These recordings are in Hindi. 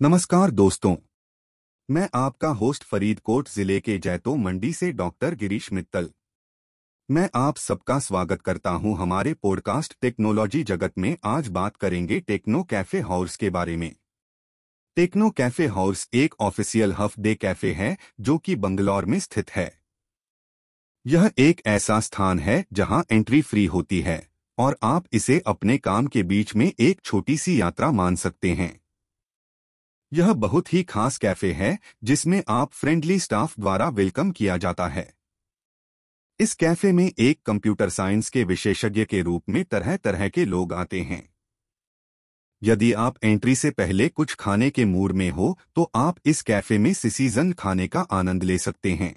नमस्कार दोस्तों। मैं आपका होस्ट फरीदकोट ज़िले के जैतो मंडी से डॉक्टर गिरीश मित्तल। मैं आप सबका स्वागत करता हूँ हमारे पॉडकास्ट टेक्नोलॉजी जगत में। आज बात करेंगे टेक्नो कैफ़े हाउस के बारे में। टेक्नो कैफ़े हाउस एक ऑफिशियल हफ डे कैफ़े है, जो कि बंगलौर में स्थित है। यह एक ऐसा स्थान है जहाँ एंट्री फ्री होती है, और आप इसे अपने काम के बीच में एक छोटी सी यात्रा मान सकते हैं। यह बहुत ही खास कैफ़े है, जिसमें आप फ्रेंडली स्टाफ द्वारा वेलकम किया जाता है। इस कैफ़े में एक कंप्यूटर साइंस के विशेषज्ञ के रूप में तरह तरह के लोग आते हैं। यदि आप एंट्री से पहले कुछ खाने के मूड में हो तो आप इस कैफ़े में सिसीजन खाने का आनंद ले सकते हैं।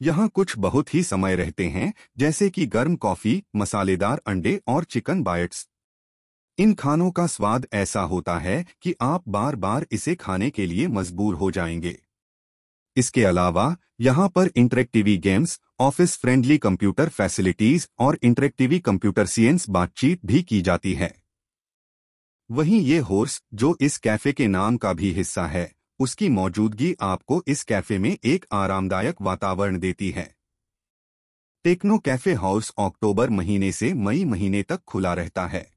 यहाँ कुछ बहुत ही समय रहते हैं, जैसे कि गर्म कॉफ़ी, मसालेदार अंडे और चिकन बाइट्स इन खानों का स्वाद ऐसा होता है कि आप बार बार इसे खाने के लिए मजबूर हो जाएँगे। इसके अलावा, यहाँ पर interactive games, office friendly computer facilities और इंटरेक्टिवी कंप्यूटर सीएंस बातचीत भी की जाती है। वहीं ये होर्स, जो इस कैफ़े के नाम का भी हिस्सा है, उसकी मौजूदगी आपको इस कैफ़े में एक आरामदायक वातावरण देती है। टेक्नो कैफ़े हाउस अक्टूबर महीने से मई महीने तक खुला रहता है।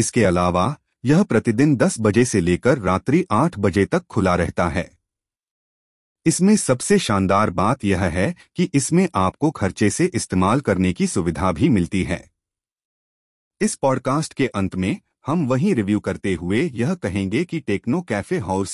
इसके अलावा, यह प्रतिदिन 10 बजे से लेकर रात्रि 8 बजे तक खुला रहता है। इसमें सबसे शानदार बात यह है कि इसमें आपको खर्चे से इस्तेमाल करने की सुविधा भी मिलती है। इस पॉडकास्ट के अंत में, हम वही रिव्यू करते हुए यह कहेंगे कि टेक्नो कैफ़े हाउस